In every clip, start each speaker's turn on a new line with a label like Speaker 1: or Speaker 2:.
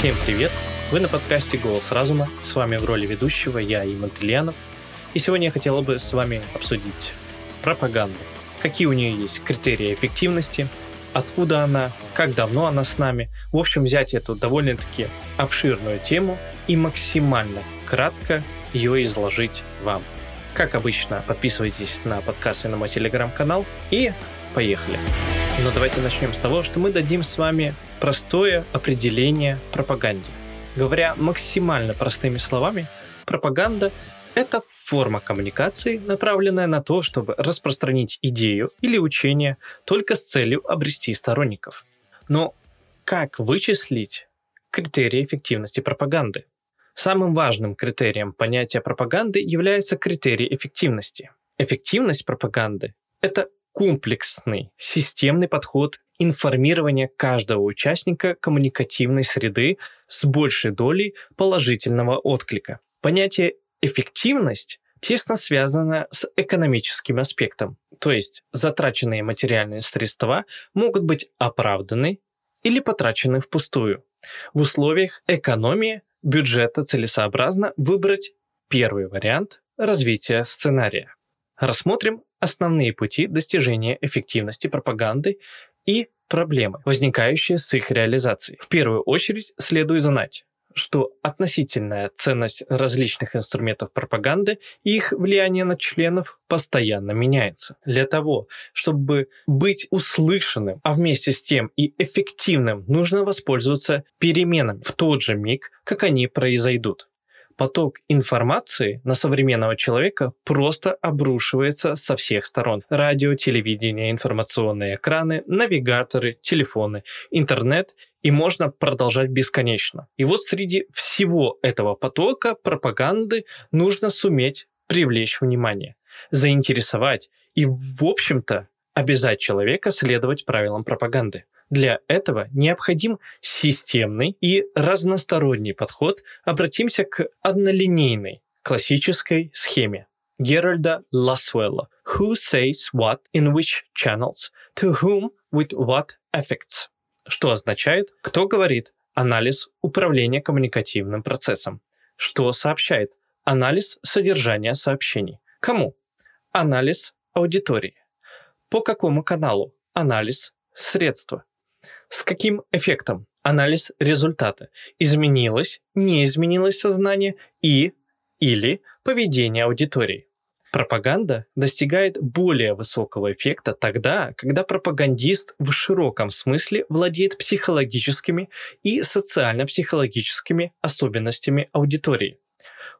Speaker 1: Всем привет! Вы на подкасте «Голос разума». С вами в роли ведущего я, Иман Тельянов. И сегодня я хотел бы с вами обсудить пропаганду. Какие у нее есть критерии эффективности, откуда она, как давно она с нами. В общем, взять эту довольно-таки обширную тему и максимально кратко ее изложить вам. Как обычно, подписывайтесь на подкаст и на мой телеграм-канал и поехали. Но давайте начнем с того, что мы дадим с вами простое определение пропаганде. Говоря максимально простыми словами, пропаганда – это форма коммуникации, направленная на то, чтобы распространить идею или учение только с целью обрести сторонников. Но как вычислить критерии эффективности пропаганды? Самым важным критерием понятия пропаганды является критерий эффективности. Эффективность пропаганды – это комплексный, системный подход информирования каждого участника коммуникативной среды с большей долей положительного отклика. Понятие «эффективность» тесно связано с экономическим аспектом, то есть затраченные материальные средства могут быть оправданы или потрачены впустую. В условиях экономии бюджета целесообразно выбрать первый вариант развития сценария. Рассмотрим основные пути достижения эффективности пропаганды и проблемы, возникающие с их реализацией. В первую очередь следует знать, что относительная ценность различных инструментов пропаганды и их влияние на членов постоянно меняется. Для того, чтобы быть услышанным, а вместе с тем и эффективным, нужно воспользоваться переменами в тот же миг, как они произойдут поток информации на современного человека просто обрушивается со всех сторон. Радио, телевидение, информационные экраны, навигаторы, телефоны, интернет и можно продолжать бесконечно. И вот среди всего этого потока пропаганды нужно суметь привлечь внимание, заинтересовать и, в общем-то, обязать человека следовать правилам пропаганды. Для этого необходим системный и разносторонний подход. Обратимся к однолинейной классической схеме. Геральда Ласвелла «Who says what in which channels, to whom with what effects», что означает? «кто говорит» анализ управления коммуникативным процессом, что сообщает? Анализ содержания сообщений, кому? Анализ аудитории, по какому каналу анализ средства, с каким эффектом? Анализ результата. Изменилось, не изменилось сознание и или поведение аудитории. Пропаганда достигает более высокого эффекта тогда, когда пропагандист в широком смысле владеет психологическими и социально-психологическими особенностями аудитории,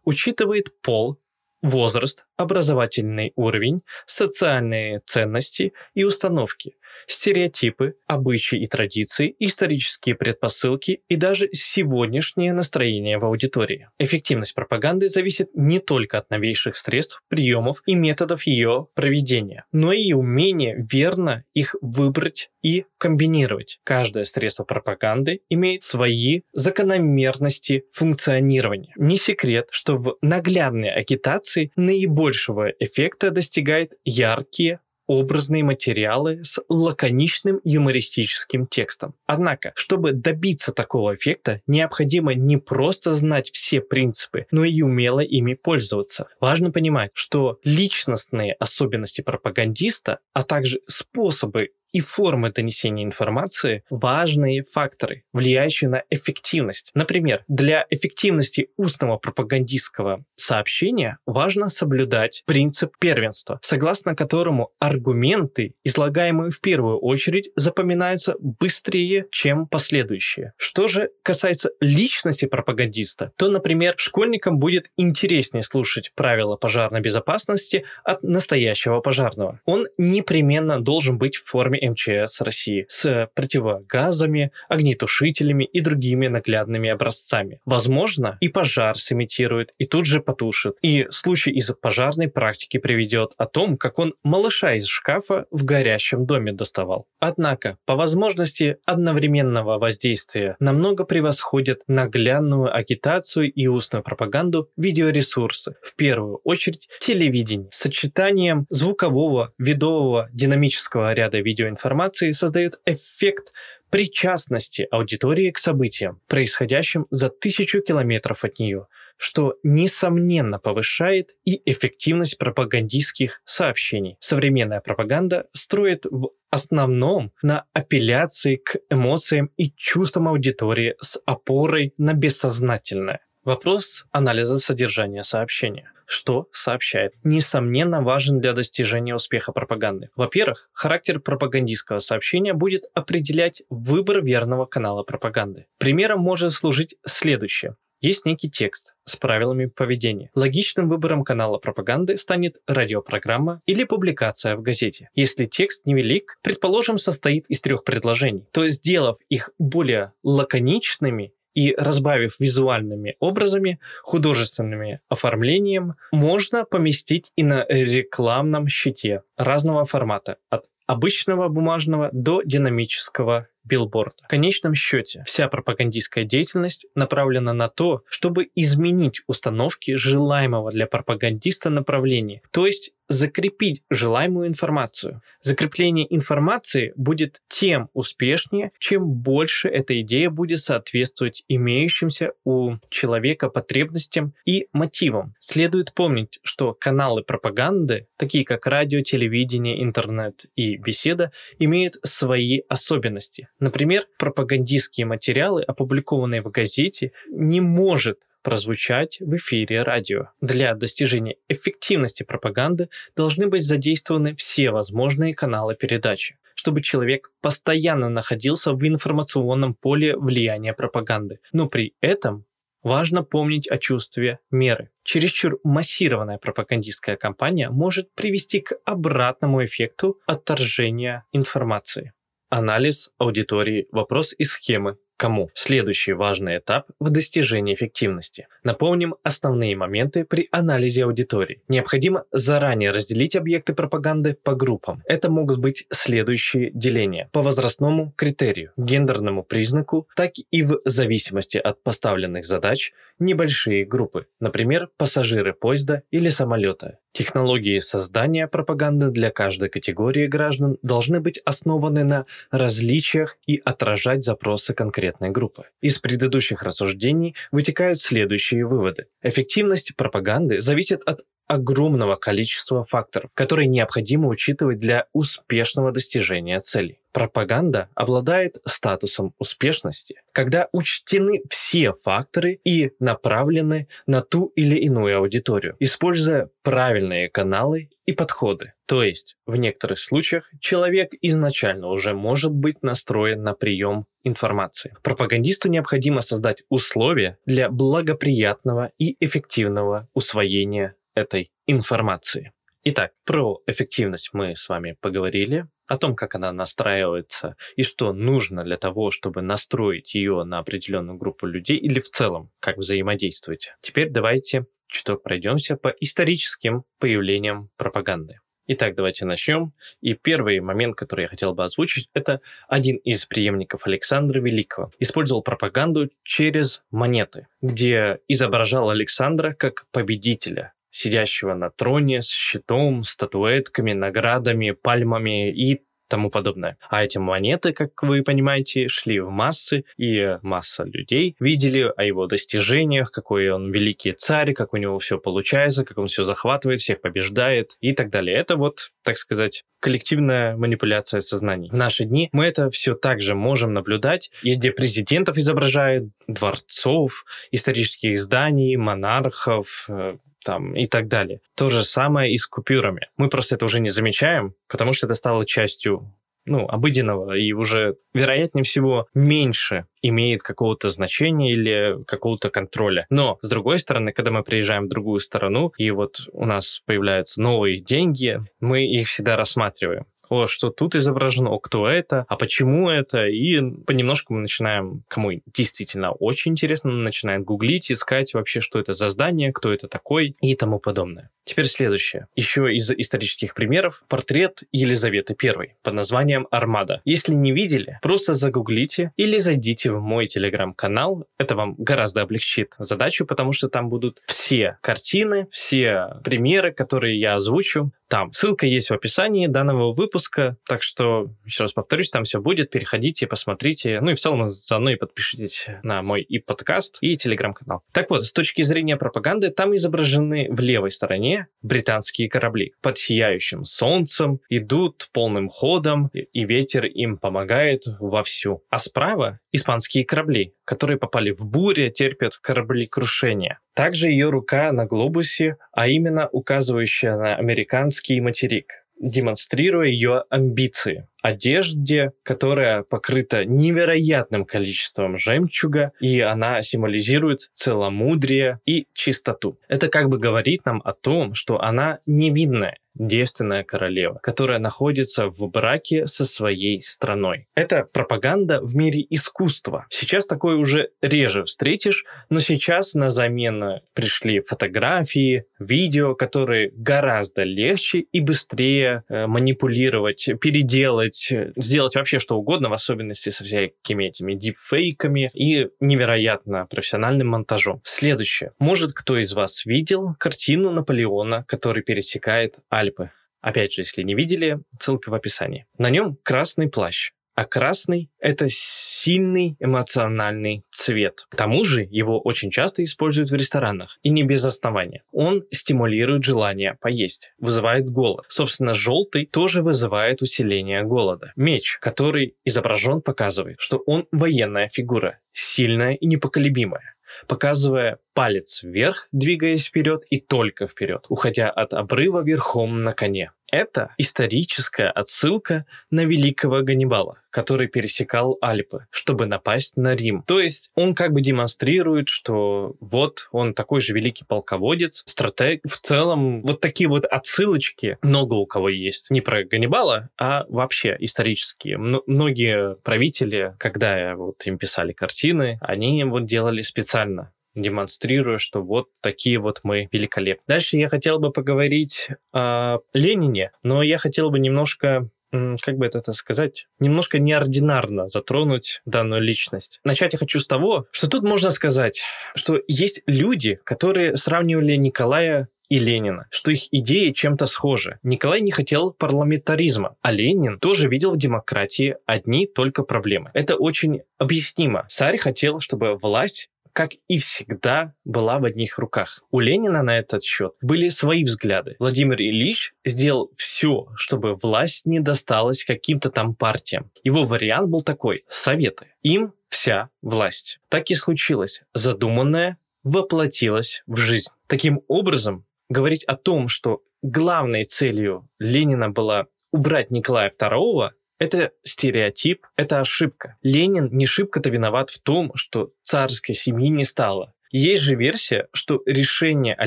Speaker 1: учитывает пол, возраст, образовательный уровень, социальные ценности и установки, стереотипы, обычаи и традиции, исторические предпосылки и даже сегодняшнее настроение в аудитории. Эффективность пропаганды зависит не только от новейших средств, приемов и методов ее проведения, но и умения верно их выбрать и комбинировать. Каждое средство пропаганды имеет свои закономерности функционирования. Не секрет, что в наглядной агитации наибольшего эффекта достигает яркие образные материалы с лаконичным юмористическим текстом. Однако, чтобы добиться такого эффекта, необходимо не просто знать все принципы, но и умело ими пользоваться. Важно понимать, что личностные особенности пропагандиста, а также способы и формы донесения информации – важные факторы, влияющие на эффективность. Например, для эффективности устного пропагандистского сообщения важно соблюдать принцип первенства, согласно которому аргументы, излагаемые в первую очередь, запоминаются быстрее, чем последующие. Что же касается личности пропагандиста, то, например, школьникам будет интереснее слушать правила пожарной безопасности от настоящего пожарного. Он непременно должен быть в форме МЧС России с противогазами, огнетушителями и другими наглядными образцами. Возможно, и пожар сымитирует, и тут же потушит. И случай из пожарной практики приведет о том, как он малыша из шкафа в горящем доме доставал. Однако, по возможности одновременного воздействия намного превосходят наглядную агитацию и устную пропаганду видеоресурсы, в первую очередь телевидение, сочетанием звукового, видового, динамического ряда видео видеоинформации создает эффект причастности аудитории к событиям, происходящим за тысячу километров от нее, что несомненно повышает и эффективность пропагандистских сообщений. Современная пропаганда строит в основном на апелляции к эмоциям и чувствам аудитории с опорой на бессознательное. Вопрос анализа содержания сообщения что сообщает, несомненно важен для достижения успеха пропаганды. Во-первых, характер пропагандистского сообщения будет определять выбор верного канала пропаганды. Примером может служить следующее. Есть некий текст с правилами поведения. Логичным выбором канала пропаганды станет радиопрограмма или публикация в газете. Если текст невелик, предположим, состоит из трех предложений, то сделав их более лаконичными и разбавив визуальными образами, художественными оформлением, можно поместить и на рекламном щите разного формата, от обычного бумажного до динамического билборда. В конечном счете, вся пропагандистская деятельность направлена на то, чтобы изменить установки желаемого для пропагандиста направления, то есть закрепить желаемую информацию. Закрепление информации будет тем успешнее, чем больше эта идея будет соответствовать имеющимся у человека потребностям и мотивам. Следует помнить, что каналы пропаганды, такие как радио, телевидение, интернет и беседа, имеют свои особенности. Например, пропагандистские материалы, опубликованные в газете, не может прозвучать в эфире радио. Для достижения эффективности пропаганды должны быть задействованы все возможные каналы передачи, чтобы человек постоянно находился в информационном поле влияния пропаганды, но при этом Важно помнить о чувстве меры. Чересчур массированная пропагандистская кампания может привести к обратному эффекту отторжения информации. Анализ аудитории, вопрос и схемы, кому. Следующий важный этап в достижении эффективности. Напомним основные моменты при анализе аудитории. Необходимо заранее разделить объекты пропаганды по группам. Это могут быть следующие деления. По возрастному критерию, гендерному признаку, так и в зависимости от поставленных задач небольшие группы, например, пассажиры поезда или самолета. Технологии создания пропаганды для каждой категории граждан должны быть основаны на различиях и отражать запросы конкретной группы. Из предыдущих рассуждений вытекают следующие выводы. Эффективность пропаганды зависит от огромного количества факторов, которые необходимо учитывать для успешного достижения целей. Пропаганда обладает статусом успешности, когда учтены все факторы и направлены на ту или иную аудиторию, используя правильные каналы и подходы. То есть, в некоторых случаях человек изначально уже может быть настроен на прием информации. Пропагандисту необходимо создать условия для благоприятного и эффективного усвоения этой информации. Итак, про эффективность мы с вами поговорили, о том, как она настраивается и что нужно для того, чтобы настроить ее на определенную группу людей или в целом, как взаимодействовать. Теперь давайте чуток пройдемся по историческим появлениям пропаганды. Итак, давайте начнем. И первый момент, который я хотел бы озвучить, это один из преемников Александра Великого. Использовал пропаганду через монеты, где изображал Александра как победителя, сидящего на троне с щитом, статуэтками, наградами, пальмами и тому подобное. А эти монеты, как вы понимаете, шли в массы, и масса людей видели о его достижениях, какой он великий царь, как у него все получается, как он все захватывает, всех побеждает и так далее. Это вот, так сказать, коллективная манипуляция сознаний. В наши дни мы это все также можем наблюдать, везде президентов изображают, дворцов, исторических зданий, монархов, э, там и так далее. То же самое и с купюрами. Мы просто это уже не замечаем, потому что это стало частью ну, обыденного и уже, вероятнее всего, меньше имеет какого-то значения или какого-то контроля. Но, с другой стороны, когда мы приезжаем в другую сторону, и вот у нас появляются новые деньги, мы их всегда рассматриваем о, что тут изображено, кто это, а почему это, и понемножку мы начинаем, кому действительно очень интересно, начинает гуглить, искать вообще, что это за здание, кто это такой и тому подобное. Теперь следующее. Еще из исторических примеров портрет Елизаветы I под названием «Армада». Если не видели, просто загуглите или зайдите в мой телеграм-канал. Это вам гораздо облегчит задачу, потому что там будут все картины, все примеры, которые я озвучу, там. Ссылка есть в описании данного выпуска, так что, еще раз повторюсь, там все будет, переходите, посмотрите, ну и в целом заодно и подпишитесь на мой и подкаст, и телеграм-канал. Так вот, с точки зрения пропаганды, там изображены в левой стороне британские корабли. Под сияющим солнцем идут полным ходом, и ветер им помогает вовсю. А справа испанские корабли, которые попали в бурю, терпят кораблекрушение. Также ее рука на глобусе, а именно указывающая на американский материк демонстрируя ее амбиции. Одежде, которая покрыта невероятным количеством жемчуга, и она символизирует целомудрие и чистоту. Это как бы говорит нам о том, что она невинная, девственная королева, которая находится в браке со своей страной. Это пропаганда в мире искусства. Сейчас такое уже реже встретишь, но сейчас на замену пришли фотографии, видео, которые гораздо легче и быстрее э, манипулировать, переделать, сделать вообще что угодно, в особенности со всякими этими дипфейками и невероятно профессиональным монтажом. Следующее. Может, кто из вас видел картину Наполеона, который пересекает Альпы. Опять же, если не видели, ссылка в описании. На нем красный плащ. А красный — это сильный эмоциональный цвет. К тому же его очень часто используют в ресторанах, и не без основания. Он стимулирует желание поесть, вызывает голод. Собственно, желтый тоже вызывает усиление голода. Меч, который изображен, показывает, что он военная фигура, сильная и непоколебимая показывая палец вверх, двигаясь вперед и только вперед, уходя от обрыва верхом на коне. Это историческая отсылка на великого Ганнибала, который пересекал Альпы, чтобы напасть на Рим. То есть он как бы демонстрирует, что вот он такой же великий полководец, стратег. В целом вот такие вот отсылочки много у кого есть. Не про Ганнибала, а вообще исторические. М- многие правители, когда вот им писали картины, они вот делали специально демонстрируя, что вот такие вот мы великолепны. Дальше я хотел бы поговорить о Ленине, но я хотел бы немножко как бы это сказать, немножко неординарно затронуть данную личность. Начать я хочу с того, что тут можно сказать, что есть люди, которые сравнивали Николая и Ленина, что их идеи чем-то схожи. Николай не хотел парламентаризма, а Ленин тоже видел в демократии одни только проблемы. Это очень объяснимо. Царь хотел, чтобы власть как и всегда, была в одних руках. У Ленина на этот счет были свои взгляды. Владимир Ильич сделал все, чтобы власть не досталась каким-то там партиям. Его вариант был такой – советы. Им вся власть. Так и случилось. Задуманное воплотилось в жизнь. Таким образом, говорить о том, что главной целью Ленина была убрать Николая II, это стереотип, это ошибка. Ленин не шибко-то виноват в том, что царской семьи не стало. Есть же версия, что решение о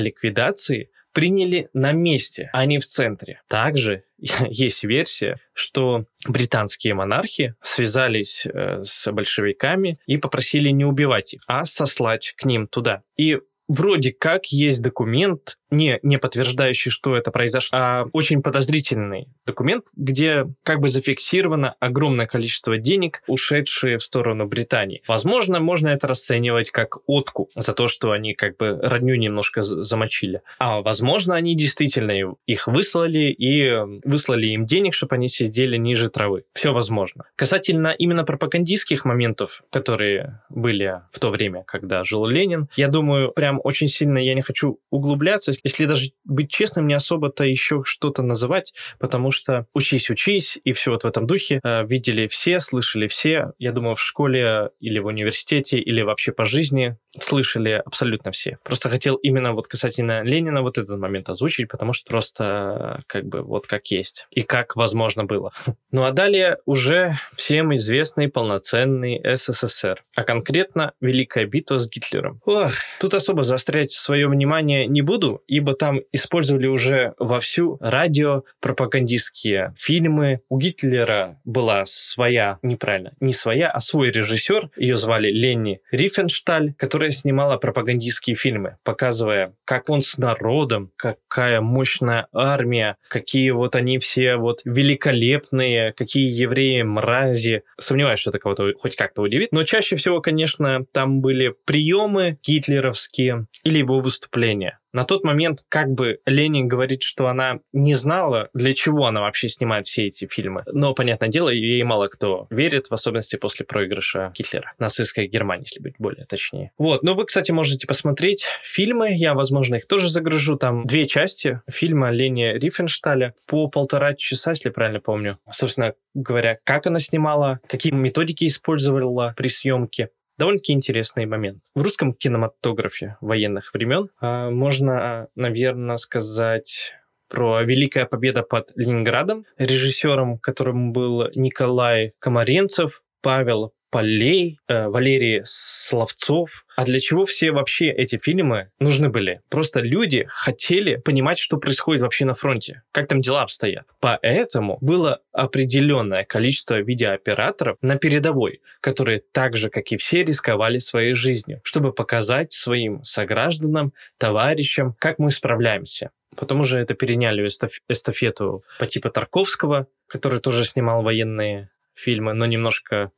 Speaker 1: ликвидации приняли на месте, а не в центре. Также есть версия, что британские монархи связались э, с большевиками и попросили не убивать их, а сослать к ним туда. И вроде как есть документ, не, не подтверждающий, что это произошло, а очень подозрительный документ, где как бы зафиксировано огромное количество денег, ушедшие в сторону Британии. Возможно, можно это расценивать как откуп за то, что они как бы родню немножко замочили. А возможно, они действительно их выслали и выслали им денег, чтобы они сидели ниже травы. Все возможно. Касательно именно пропагандистских моментов, которые были в то время, когда жил Ленин, я думаю, прям очень сильно я не хочу углубляться, если даже быть честным, не особо-то еще что-то называть, потому что учись, учись, и все вот в этом духе. Э, видели все, слышали все. Я думаю, в школе или в университете, или вообще по жизни слышали абсолютно все. Просто хотел именно вот касательно Ленина вот этот момент озвучить, потому что просто как бы вот как есть. И как возможно было. Ну а далее уже всем известный полноценный СССР. А конкретно Великая битва с Гитлером. Ох, тут особо заострять свое внимание не буду, ибо там использовали уже вовсю радио, пропагандистские фильмы. У Гитлера была своя, неправильно, не своя, а свой режиссер. Ее звали Ленни Рифеншталь, которая снимала пропагандистские фильмы, показывая, как он с народом, какая мощная армия, какие вот они все вот великолепные, какие евреи мрази. Сомневаюсь, что это кого-то хоть как-то удивит. Но чаще всего, конечно, там были приемы гитлеровские или его выступления. На тот момент как бы Ленин говорит, что она не знала, для чего она вообще снимает все эти фильмы. Но, понятное дело, ей мало кто верит, в особенности после проигрыша Гитлера. Нацистской Германии, если быть более точнее. Вот, ну вы, кстати, можете посмотреть фильмы, я, возможно, их тоже загружу. Там две части фильма Лени Рифеншталя по полтора часа, если правильно помню. Собственно говоря, как она снимала, какие методики использовала при съемке довольно-таки интересный момент. В русском кинематографе военных времен э, можно, наверное, сказать про «Великая победа под Ленинградом», режиссером которым был Николай Комаренцев, Павел Полей, э, Валерий Словцов. А для чего все вообще эти фильмы нужны были? Просто люди хотели понимать, что происходит вообще на фронте, как там дела обстоят. Поэтому было определенное количество видеооператоров на передовой, которые так же, как и все, рисковали своей жизнью, чтобы показать своим согражданам, товарищам, как мы справляемся. Потом уже это переняли эстафету по типу Тарковского, который тоже снимал военные фильмы, но немножко,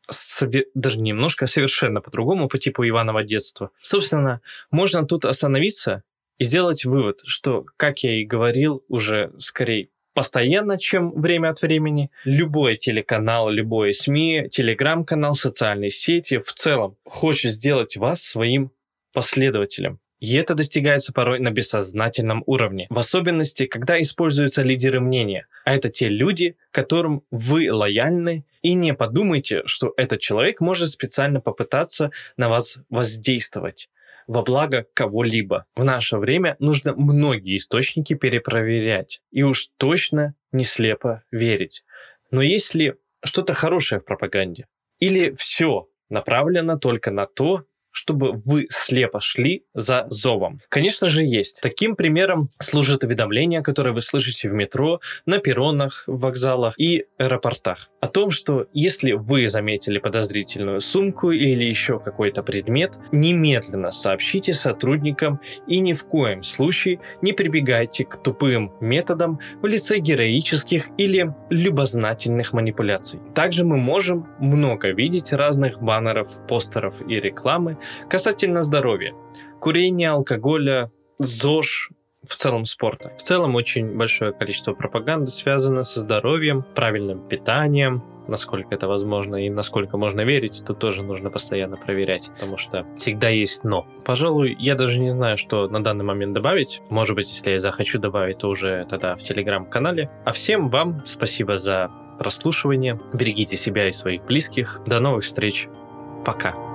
Speaker 1: даже немножко, а совершенно по-другому, по типу Иванова детства. Собственно, можно тут остановиться и сделать вывод, что, как я и говорил, уже скорее постоянно, чем время от времени. Любой телеканал, любой СМИ, телеграм-канал, социальные сети в целом хочет сделать вас своим последователем. И это достигается порой на бессознательном уровне, в особенности, когда используются лидеры мнения, а это те люди, которым вы лояльны, и не подумайте, что этот человек может специально попытаться на вас воздействовать во благо кого-либо. В наше время нужно многие источники перепроверять и уж точно не слепо верить. Но есть ли что-то хорошее в пропаганде? Или все направлено только на то, чтобы вы слепо шли за зовом? Конечно же, есть. Таким примером служит уведомление, которое вы слышите в метро, на перронах, вокзалах и аэропортах. О том, что если вы заметили подозрительную сумку или еще какой-то предмет, немедленно сообщите сотрудникам и ни в коем случае не прибегайте к тупым методам в лице героических или любознательных манипуляций. Также мы можем много видеть разных баннеров, постеров и рекламы, Касательно здоровья. Курение, алкоголя, ЗОЖ, в целом спорта. В целом очень большое количество пропаганды связано со здоровьем, правильным питанием, насколько это возможно и насколько можно верить, тут тоже нужно постоянно проверять, потому что всегда есть но. Пожалуй, я даже не знаю, что на данный момент добавить. Может быть, если я захочу добавить, то уже тогда в телеграм-канале. А всем вам спасибо за прослушивание. Берегите себя и своих близких. До новых встреч. Пока.